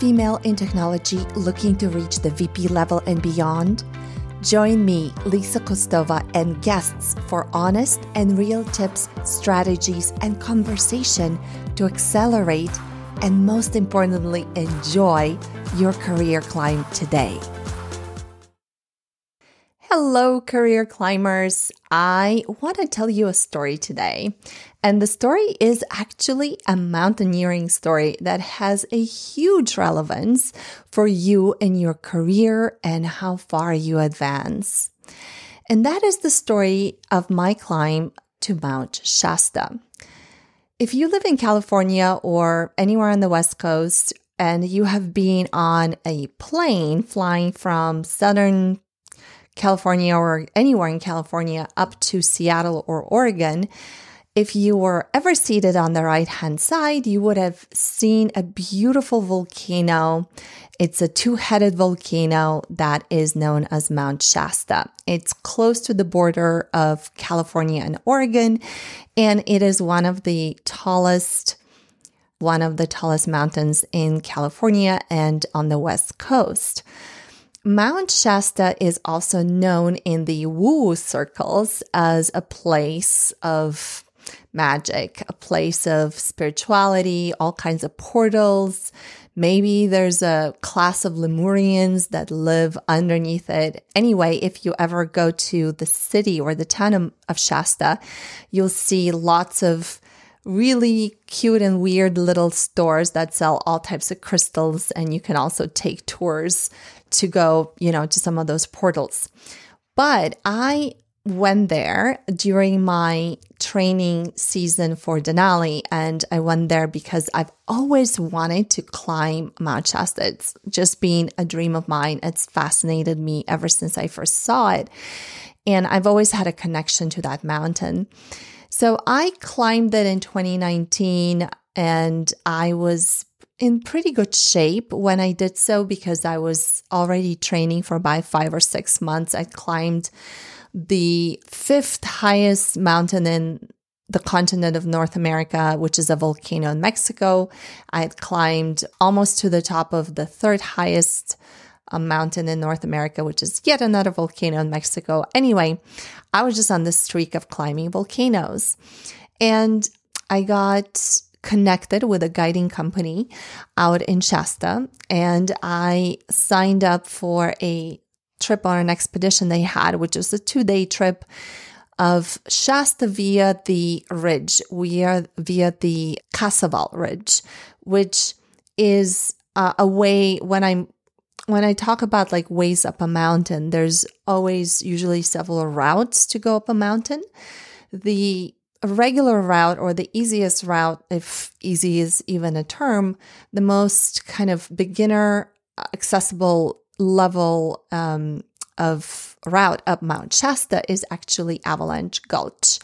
female in technology looking to reach the VP level and beyond? Join me, Lisa Kostova, and guests for honest and real tips, strategies, and conversation to accelerate and, most importantly, enjoy your career climb today. Hello, career climbers. I want to tell you a story today. And the story is actually a mountaineering story that has a huge relevance for you in your career and how far you advance. And that is the story of my climb to Mount Shasta. If you live in California or anywhere on the West Coast, and you have been on a plane flying from southern California or anywhere in California up to Seattle or Oregon, if you were ever seated on the right hand side, you would have seen a beautiful volcano. It's a two headed volcano that is known as Mount Shasta. It's close to the border of California and Oregon, and it is one of the tallest one of the tallest mountains in California and on the West Coast. Mount Shasta is also known in the woo circles as a place of magic, a place of spirituality, all kinds of portals. Maybe there's a class of Lemurians that live underneath it. Anyway, if you ever go to the city or the town of Shasta, you'll see lots of really cute and weird little stores that sell all types of crystals and you can also take tours to go, you know, to some of those portals. But I went there during my training season for Denali and I went there because I've always wanted to climb Mount Shasta. It's just been a dream of mine. It's fascinated me ever since I first saw it. And I've always had a connection to that mountain. So I climbed it in 2019 and I was in pretty good shape when I did so because I was already training for about five or six months. I climbed the fifth highest mountain in the continent of North America, which is a volcano in Mexico. I had climbed almost to the top of the third highest uh, mountain in North America, which is yet another volcano in Mexico. Anyway, I was just on the streak of climbing volcanoes. And I got connected with a guiding company out in Shasta and I signed up for a trip on an expedition they had, which was a two day trip of Shasta via the ridge, via, via the Casaval Ridge, which is uh, a way when I'm when I talk about like ways up a mountain, there's always usually several routes to go up a mountain. The regular route or the easiest route, if easy is even a term, the most kind of beginner accessible level um, of route up Mount Shasta is actually Avalanche Gulch.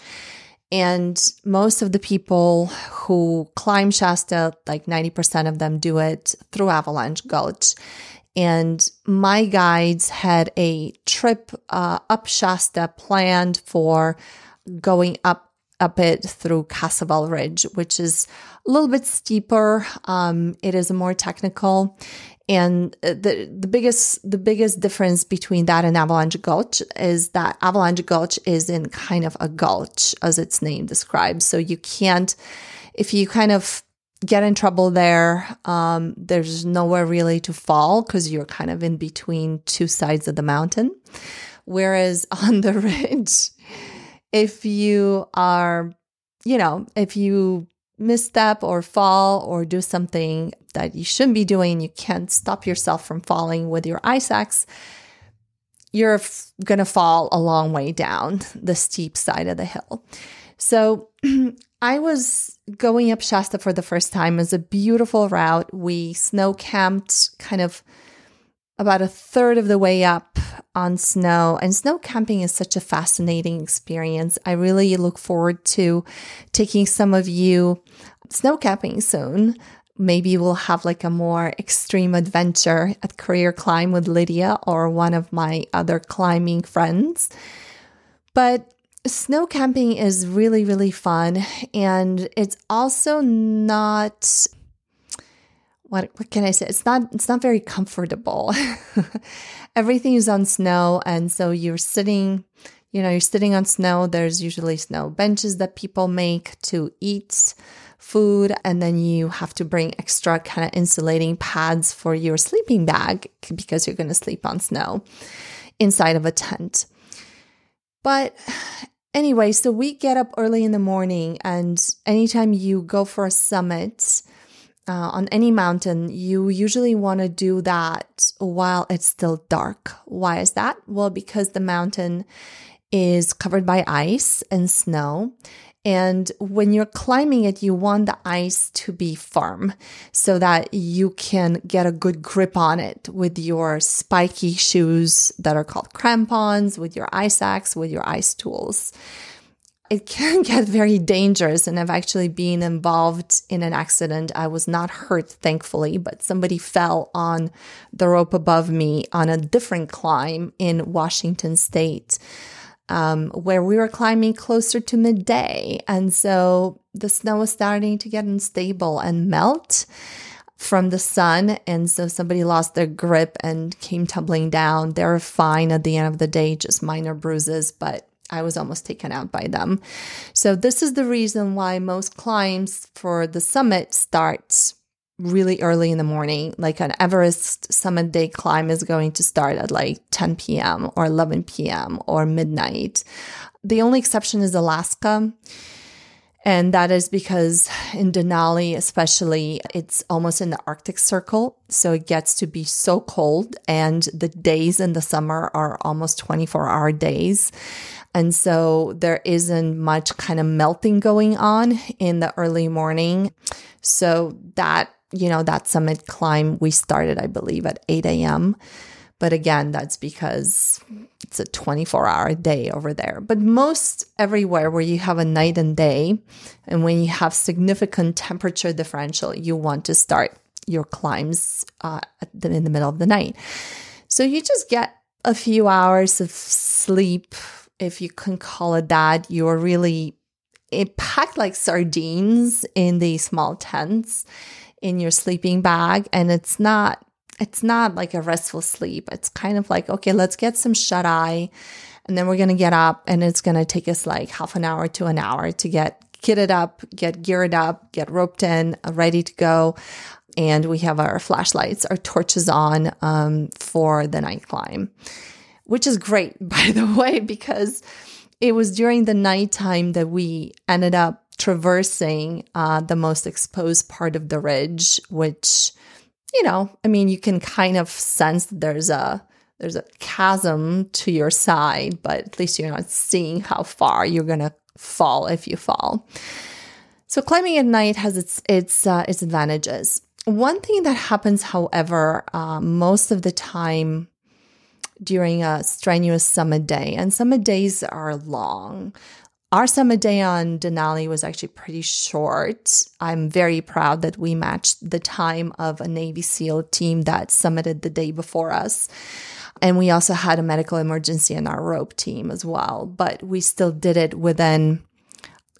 And most of the people who climb Shasta, like 90% of them do it through Avalanche Gulch. And my guides had a trip uh, up Shasta planned for going up up it through Casaval Ridge, which is a little bit steeper. Um, it is more technical, and the the biggest the biggest difference between that and Avalanche Gulch is that Avalanche Gulch is in kind of a gulch, as its name describes. So you can't, if you kind of get in trouble there, um, there's nowhere really to fall because you're kind of in between two sides of the mountain. Whereas on the ridge, if you are, you know, if you misstep or fall or do something that you shouldn't be doing, you can't stop yourself from falling with your ice axe, you're f- going to fall a long way down the steep side of the hill. So I was going up Shasta for the first time. It was a beautiful route. We snow camped kind of about a third of the way up on snow. And snow camping is such a fascinating experience. I really look forward to taking some of you snow camping soon. Maybe we'll have like a more extreme adventure at Career Climb with Lydia or one of my other climbing friends. But snow camping is really, really fun. And it's also not what what can I say? It's not it's not very comfortable. Everything is on snow, and so you're sitting, you know, you're sitting on snow. There's usually snow benches that people make to eat food, and then you have to bring extra kind of insulating pads for your sleeping bag because you're going to sleep on snow inside of a tent. But anyway, so we get up early in the morning, and anytime you go for a summit, uh, on any mountain, you usually want to do that while it's still dark. Why is that? Well, because the mountain is covered by ice and snow. And when you're climbing it, you want the ice to be firm so that you can get a good grip on it with your spiky shoes that are called crampons, with your ice axe, with your ice tools it can get very dangerous. And I've actually been involved in an accident. I was not hurt, thankfully, but somebody fell on the rope above me on a different climb in Washington state. Um, where we were climbing closer to midday. And so the snow was starting to get unstable and melt from the sun. And so somebody lost their grip and came tumbling down. They were fine at the end of the day, just minor bruises, but I was almost taken out by them. So, this is the reason why most climbs for the summit starts really early in the morning. Like an Everest summit day climb is going to start at like 10 p.m. or 11 p.m. or midnight. The only exception is Alaska. And that is because in Denali, especially, it's almost in the Arctic Circle. So it gets to be so cold, and the days in the summer are almost 24 hour days. And so there isn't much kind of melting going on in the early morning. So that, you know, that summit climb, we started, I believe, at 8 a.m. But again, that's because it's a 24 hour day over there. But most everywhere where you have a night and day, and when you have significant temperature differential, you want to start your climbs uh, in the middle of the night. So you just get a few hours of sleep if you can call it that, you're really packed like sardines in these small tents in your sleeping bag and it's not it's not like a restful sleep. It's kind of like okay let's get some shut eye and then we're going to get up and it's going to take us like half an hour to an hour to get kitted up get geared up get roped in ready to go. And we have our flashlights our torches on um, for the night climb which is great, by the way, because it was during the nighttime that we ended up traversing uh, the most exposed part of the ridge, which, you know, I mean, you can kind of sense there's a there's a chasm to your side, but at least you're not seeing how far you're gonna fall if you fall. So climbing at night has its its uh, its advantages. One thing that happens, however, uh, most of the time during a strenuous summit day, and summit days are long. Our summit day on Denali was actually pretty short. I'm very proud that we matched the time of a Navy SEAL team that summited the day before us. And we also had a medical emergency in our rope team as well, but we still did it within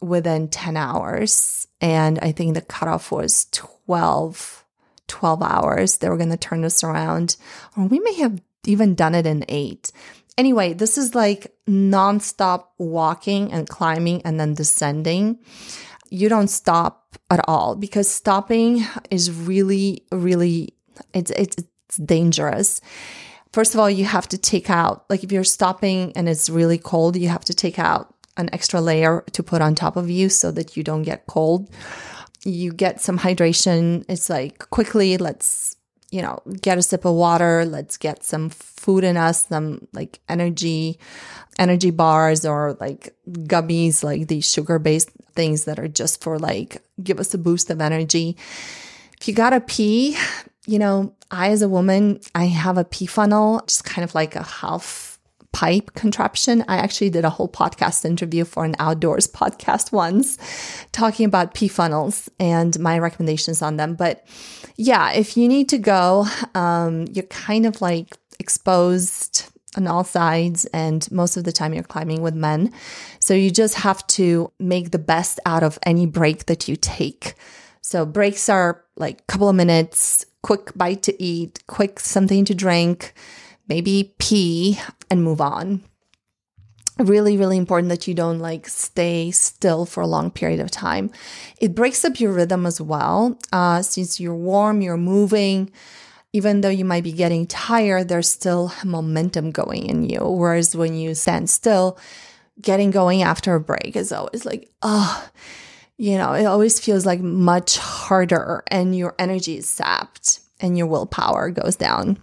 within 10 hours. And I think the cutoff was 12, 12 hours. They were going to turn us around. Or we may have even done it in eight. Anyway, this is like nonstop walking and climbing and then descending. You don't stop at all because stopping is really, really, it's, it's, it's dangerous. First of all, you have to take out, like if you're stopping and it's really cold, you have to take out an extra layer to put on top of you so that you don't get cold. You get some hydration. It's like quickly, let's you know, get a sip of water. Let's get some food in us, some like energy, energy bars or like gummies, like these sugar based things that are just for like give us a boost of energy. If you gotta pee, you know, I as a woman, I have a pee funnel, just kind of like a half pipe contraption. I actually did a whole podcast interview for an outdoors podcast once talking about pee funnels and my recommendations on them. But yeah, if you need to go, um, you're kind of like exposed on all sides and most of the time you're climbing with men. So you just have to make the best out of any break that you take. So breaks are like a couple of minutes, quick bite to eat, quick something to drink, maybe pee and move on. Really, really important that you don't like stay still for a long period of time. It breaks up your rhythm as well. Uh, since you're warm, you're moving, even though you might be getting tired, there's still momentum going in you. Whereas when you stand still, getting going after a break is always like, oh, you know, it always feels like much harder and your energy is sapped and your willpower goes down.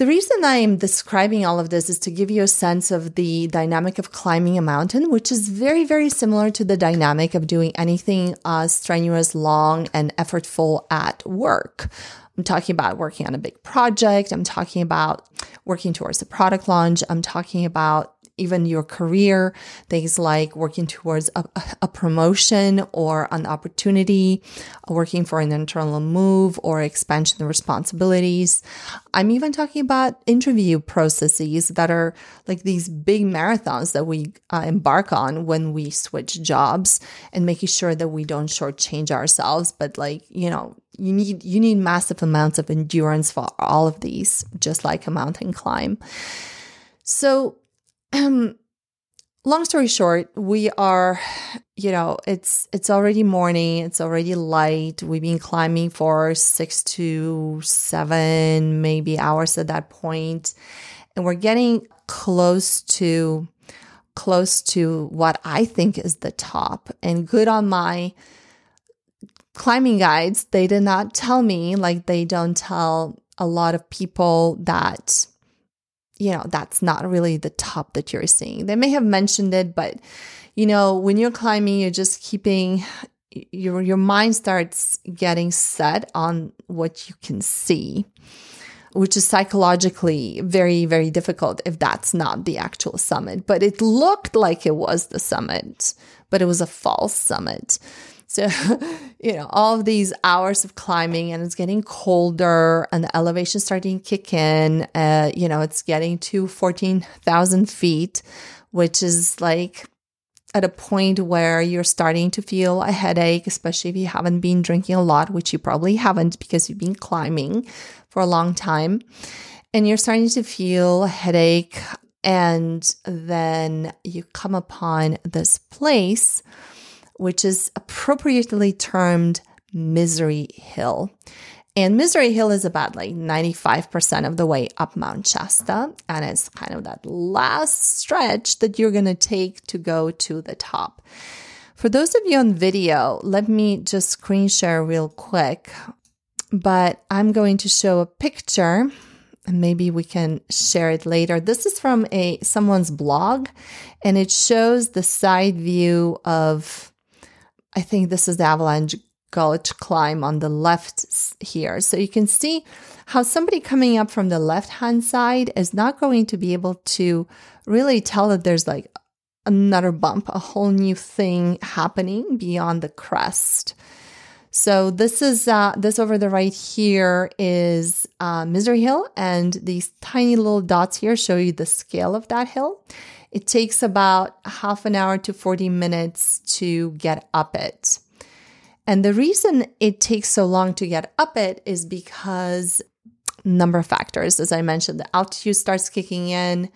The reason I'm describing all of this is to give you a sense of the dynamic of climbing a mountain, which is very, very similar to the dynamic of doing anything uh, strenuous, long, and effortful at work. I'm talking about working on a big project. I'm talking about working towards a product launch. I'm talking about even your career, things like working towards a, a, promotion or an opportunity, working for an internal move or expansion of responsibilities. I'm even talking about interview processes that are like these big marathons that we uh, embark on when we switch jobs and making sure that we don't shortchange ourselves, but like, you know, you need you need massive amounts of endurance for all of these just like a mountain climb so um, long story short, we are, you know, it's it's already morning, it's already light. We've been climbing for six to seven, maybe hours at that point, and we're getting close to close to what I think is the top. And good on my climbing guides, they did not tell me like they don't tell a lot of people that you know, that's not really the top that you're seeing. They may have mentioned it, but you know, when you're climbing, you're just keeping your your mind starts getting set on what you can see, which is psychologically very very difficult if that's not the actual summit. But it looked like it was the summit, but it was a false summit. So, you know, all of these hours of climbing and it's getting colder and the elevation starting to kick in. Uh, you know, it's getting to 14,000 feet, which is like at a point where you're starting to feel a headache, especially if you haven't been drinking a lot, which you probably haven't because you've been climbing for a long time. And you're starting to feel a headache. And then you come upon this place which is appropriately termed Misery Hill. And Misery Hill is about like 95% of the way up Mount Shasta. And it's kind of that last stretch that you're going to take to go to the top. For those of you on video, let me just screen share real quick. But I'm going to show a picture and maybe we can share it later. This is from a someone's blog and it shows the side view of I think this is the avalanche gulch climb on the left here. So you can see how somebody coming up from the left hand side is not going to be able to really tell that there's like another bump, a whole new thing happening beyond the crest. So this is uh, this over the right here is uh, Misery Hill, and these tiny little dots here show you the scale of that hill. It takes about half an hour to 40 minutes to get up it. And the reason it takes so long to get up it is because number of factors. As I mentioned, the altitude starts kicking in.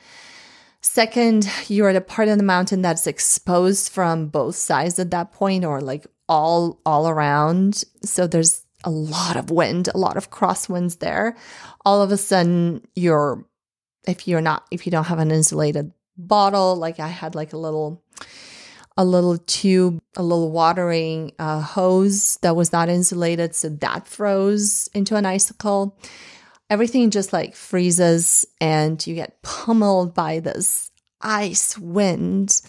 Second, you're at a part of the mountain that's exposed from both sides at that point or like all all around. So there's a lot of wind, a lot of crosswinds there. All of a sudden you're if you're not if you don't have an insulated bottle. Like I had like a little a little tube, a little watering uh, hose that was not insulated, so that froze into an icicle. Everything just like freezes, and you get pummeled by this ice wind.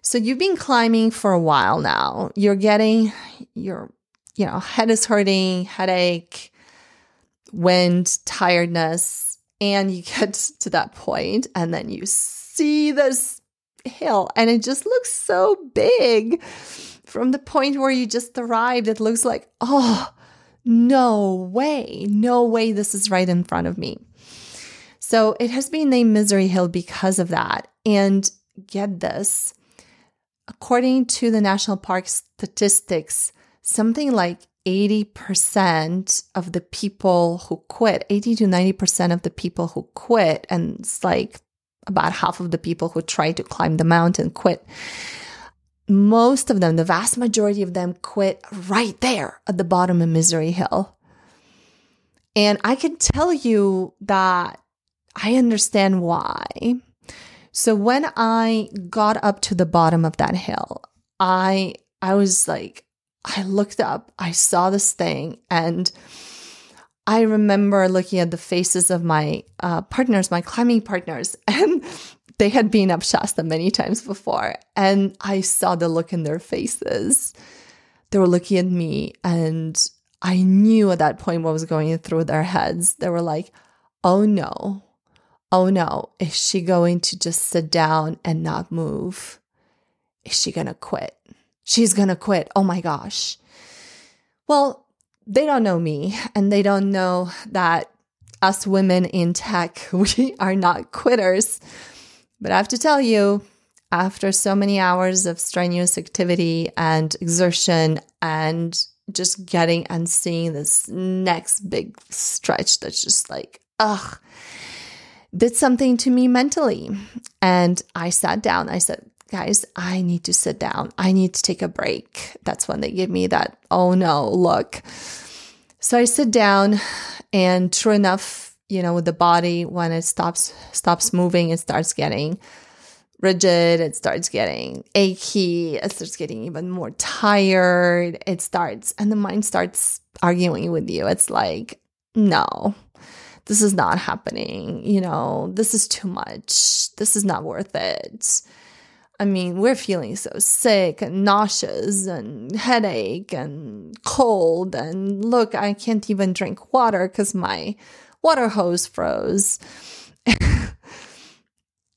So you've been climbing for a while now. You're getting your, you know, head is hurting, headache, wind, tiredness, and you get to that point, and then you see this hill and it just looks so big from the point where you just arrived. It looks like, oh, no way, no way this is right in front of me. So it has been named Misery Hill because of that. And get this according to the national park statistics, something like 80% of the people who quit, 80 to 90% of the people who quit, and it's like about half of the people who try to climb the mountain quit. Most of them, the vast majority of them quit right there at the bottom of Misery Hill. And I can tell you that I understand why. So when I got up to the bottom of that hill, I I was like I looked up, I saw this thing, and I remember looking at the faces of my uh, partners, my climbing partners, and they had been up Shasta many times before. And I saw the look in their faces. They were looking at me, and I knew at that point what was going through their heads. They were like, oh no, oh no, is she going to just sit down and not move? Is she going to quit? She's going to quit. Oh my gosh. Well, they don't know me and they don't know that us women in tech, we are not quitters. But I have to tell you, after so many hours of strenuous activity and exertion and just getting and seeing this next big stretch that's just like, ugh, did something to me mentally. And I sat down. I said, guys, I need to sit down. I need to take a break. That's when they give me that, oh no, look. So I sit down and true enough, you know, with the body, when it stops stops moving, it starts getting rigid, it starts getting achy, it starts getting even more tired. It starts and the mind starts arguing with you. It's like, no, this is not happening. You know, this is too much. This is not worth it. I mean, we're feeling so sick and nauseous and headache and cold. And look, I can't even drink water because my water hose froze. and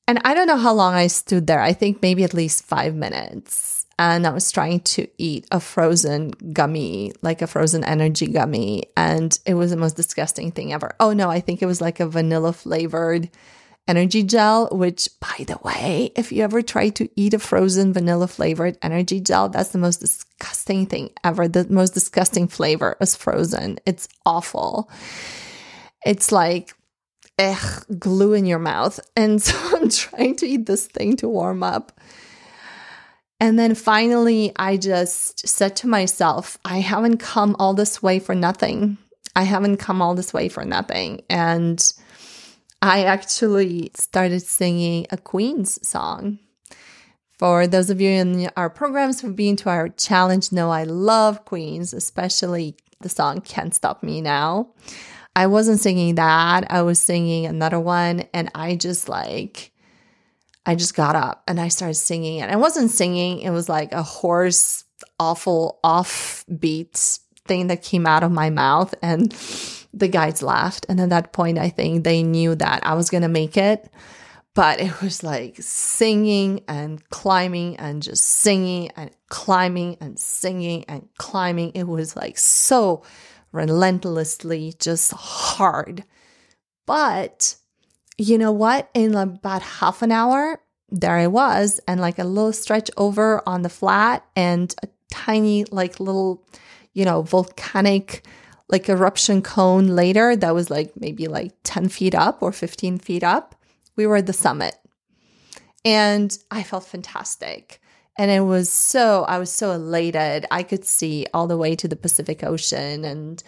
I don't know how long I stood there. I think maybe at least five minutes. And I was trying to eat a frozen gummy, like a frozen energy gummy. And it was the most disgusting thing ever. Oh no, I think it was like a vanilla flavored energy gel, which, by the way, if you ever try to eat a frozen vanilla flavored energy gel, that's the most disgusting thing ever. The most disgusting flavor is frozen. It's awful. It's like, ugh, glue in your mouth. And so I'm trying to eat this thing to warm up. And then finally, I just said to myself, I haven't come all this way for nothing. I haven't come all this way for nothing. And I actually started singing a Queen's song. For those of you in our programs who've been to our challenge, know I love Queens, especially the song Can't Stop Me Now. I wasn't singing that, I was singing another one, and I just like, I just got up and I started singing. And I wasn't singing, it was like a hoarse, awful, offbeat thing that came out of my mouth. And the guides laughed. And at that point, I think they knew that I was going to make it. But it was like singing and climbing and just singing and climbing and singing and climbing. It was like so relentlessly just hard. But you know what? In about half an hour, there I was, and like a little stretch over on the flat, and a tiny, like little, you know, volcanic like eruption cone later that was like maybe like 10 feet up or 15 feet up. We were at the summit and I felt fantastic. And it was so, I was so elated. I could see all the way to the Pacific Ocean and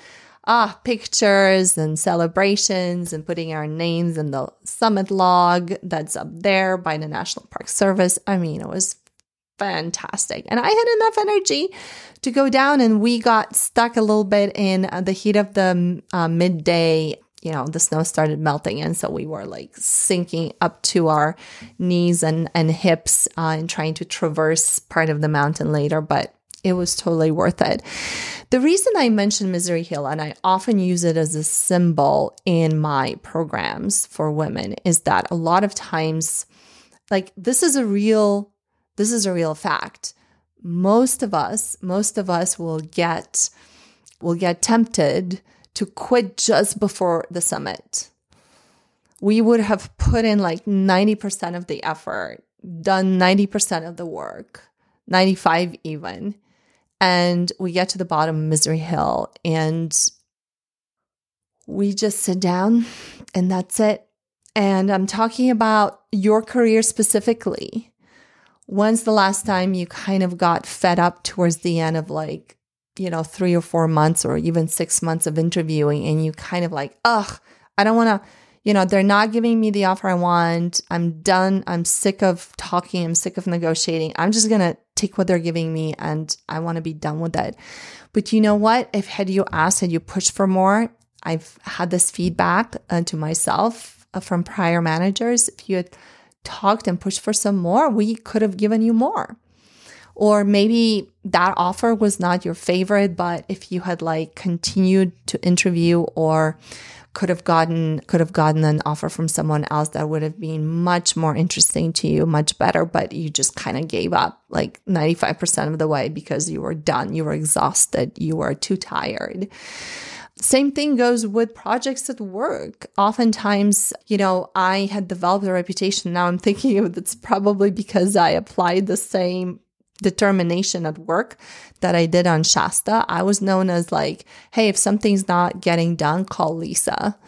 ah, pictures and celebrations and putting our names in the summit log that's up there by the National Park Service. I mean, it was fantastic. And I had enough energy to go down, and we got stuck a little bit in uh, the heat of the uh, midday. You know, the snow started melting, and so we were like sinking up to our knees and, and hips uh, and trying to traverse part of the mountain later. But it was totally worth it. The reason I mention Misery Hill, and I often use it as a symbol in my programs for women, is that a lot of times, like, this is a real this is a real fact. Most of us, most of us will get will get tempted to quit just before the summit. We would have put in like 90% of the effort, done 90% of the work, 95 even. And we get to the bottom of Misery Hill and we just sit down and that's it. And I'm talking about your career specifically. When's the last time you kind of got fed up towards the end of like, you know, three or four months or even six months of interviewing and you kind of like, ugh, I don't want to, you know, they're not giving me the offer I want. I'm done. I'm sick of talking. I'm sick of negotiating. I'm just going to take what they're giving me and I want to be done with it. But you know what? If had you asked, had you pushed for more, I've had this feedback uh, to myself uh, from prior managers. If you had talked and pushed for some more, we could have given you more. Or maybe that offer was not your favorite, but if you had like continued to interview or could have gotten could have gotten an offer from someone else that would have been much more interesting to you, much better, but you just kind of gave up like 95% of the way because you were done, you were exhausted, you were too tired. Same thing goes with projects at work. Oftentimes, you know, I had developed a reputation. Now I'm thinking it's probably because I applied the same determination at work that I did on Shasta. I was known as like, hey, if something's not getting done, call Lisa.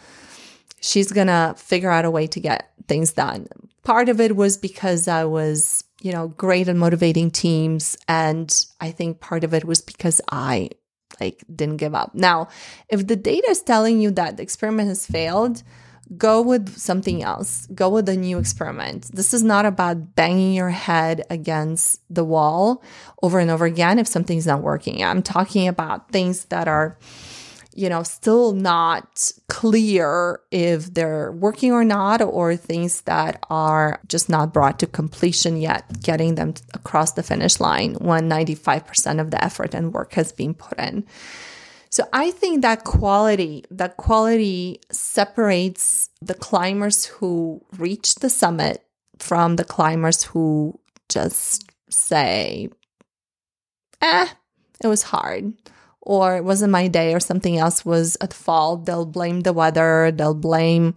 She's gonna figure out a way to get things done. Part of it was because I was, you know, great at motivating teams. And I think part of it was because I like didn't give up. Now, if the data is telling you that the experiment has failed, go with something else. Go with a new experiment. This is not about banging your head against the wall over and over again if something's not working. I'm talking about things that are you know, still not clear if they're working or not, or things that are just not brought to completion yet, getting them across the finish line when 95% of the effort and work has been put in. So I think that quality, that quality separates the climbers who reach the summit from the climbers who just say, eh, it was hard or it wasn't my day or something else was at fault. They'll blame the weather. They'll blame,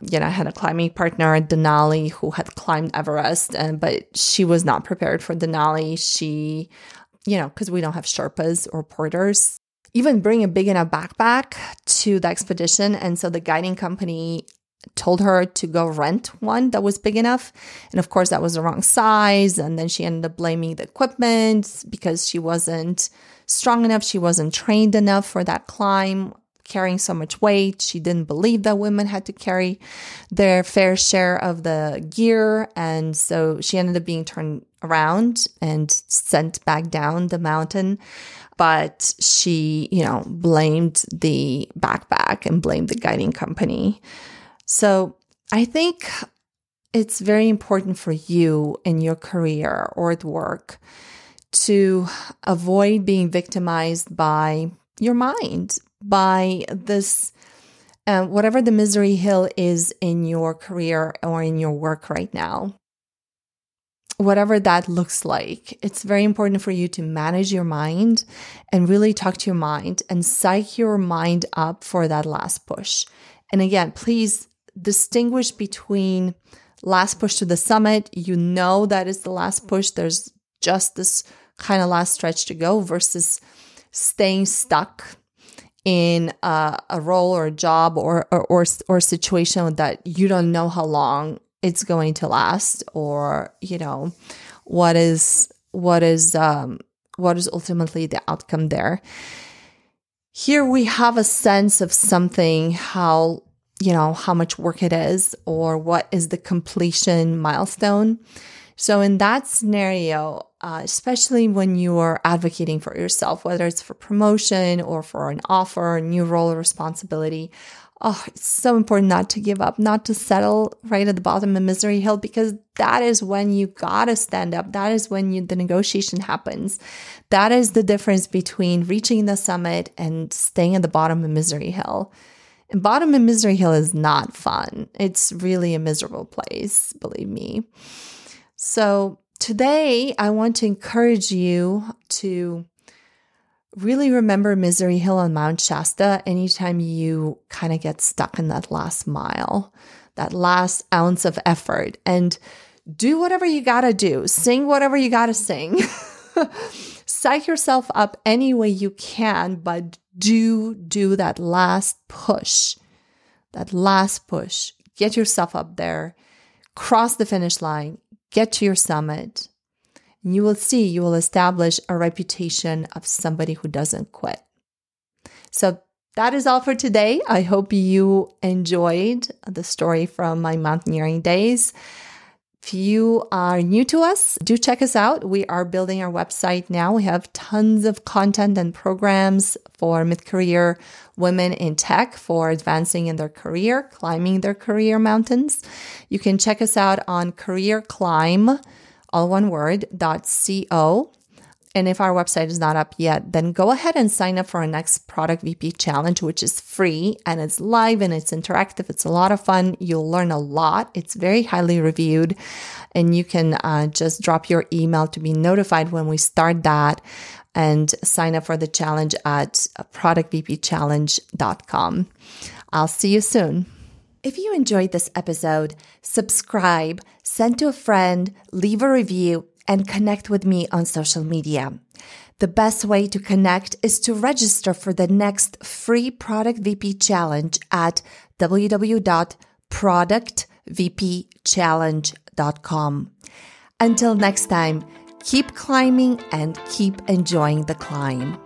you know, I had a climbing partner Denali who had climbed Everest, and but she was not prepared for Denali. She, you know, because we don't have Sherpas or porters. Even bring a big enough backpack to the expedition. And so the guiding company told her to go rent one that was big enough. And of course, that was the wrong size. And then she ended up blaming the equipment because she wasn't strong enough. She wasn't trained enough for that climb, carrying so much weight. She didn't believe that women had to carry their fair share of the gear. And so she ended up being turned around and sent back down the mountain. But she, you know, blamed the backpack and blamed the guiding company. So I think it's very important for you in your career or at work to avoid being victimized by your mind, by this, uh, whatever the misery hill is in your career or in your work right now. Whatever that looks like, it's very important for you to manage your mind and really talk to your mind and psych your mind up for that last push. And again, please distinguish between last push to the summit. You know that is the last push. There's just this kind of last stretch to go versus staying stuck in a, a role or a job or, or, or or situation that you don't know how long it's going to last or you know what is what is um what is ultimately the outcome there here we have a sense of something how you know how much work it is or what is the completion milestone so in that scenario uh, especially when you are advocating for yourself, whether it's for promotion or for an offer, a new role or responsibility. Oh, it's so important not to give up, not to settle right at the bottom of misery hill, because that is when you gotta stand up. That is when you, the negotiation happens. That is the difference between reaching the summit and staying at the bottom of misery hill. And bottom of misery hill is not fun. It's really a miserable place, believe me. So today I want to encourage you to really remember Misery Hill on Mount Shasta anytime you kind of get stuck in that last mile, that last ounce of effort, and do whatever you got to do, sing whatever you got to sing. psych yourself up any way you can, but do do that last push. That last push. Get yourself up there, cross the finish line, get to your summit. And you will see you will establish a reputation of somebody who doesn't quit. So that is all for today. I hope you enjoyed the story from my mountaineering days. If you are new to us, do check us out. We are building our website now. We have tons of content and programs for mid career women in tech for advancing in their career, climbing their career mountains. You can check us out on careerclimb, all one word, dot .co. And if our website is not up yet, then go ahead and sign up for our next Product VP Challenge, which is free and it's live and it's interactive. It's a lot of fun. You'll learn a lot. It's very highly reviewed. And you can uh, just drop your email to be notified when we start that and sign up for the challenge at productvpchallenge.com. I'll see you soon. If you enjoyed this episode, subscribe, send to a friend, leave a review, and connect with me on social media. The best way to connect is to register for the next free Product VP Challenge at www.productvpchallenge.com. Until next time, keep climbing and keep enjoying the climb.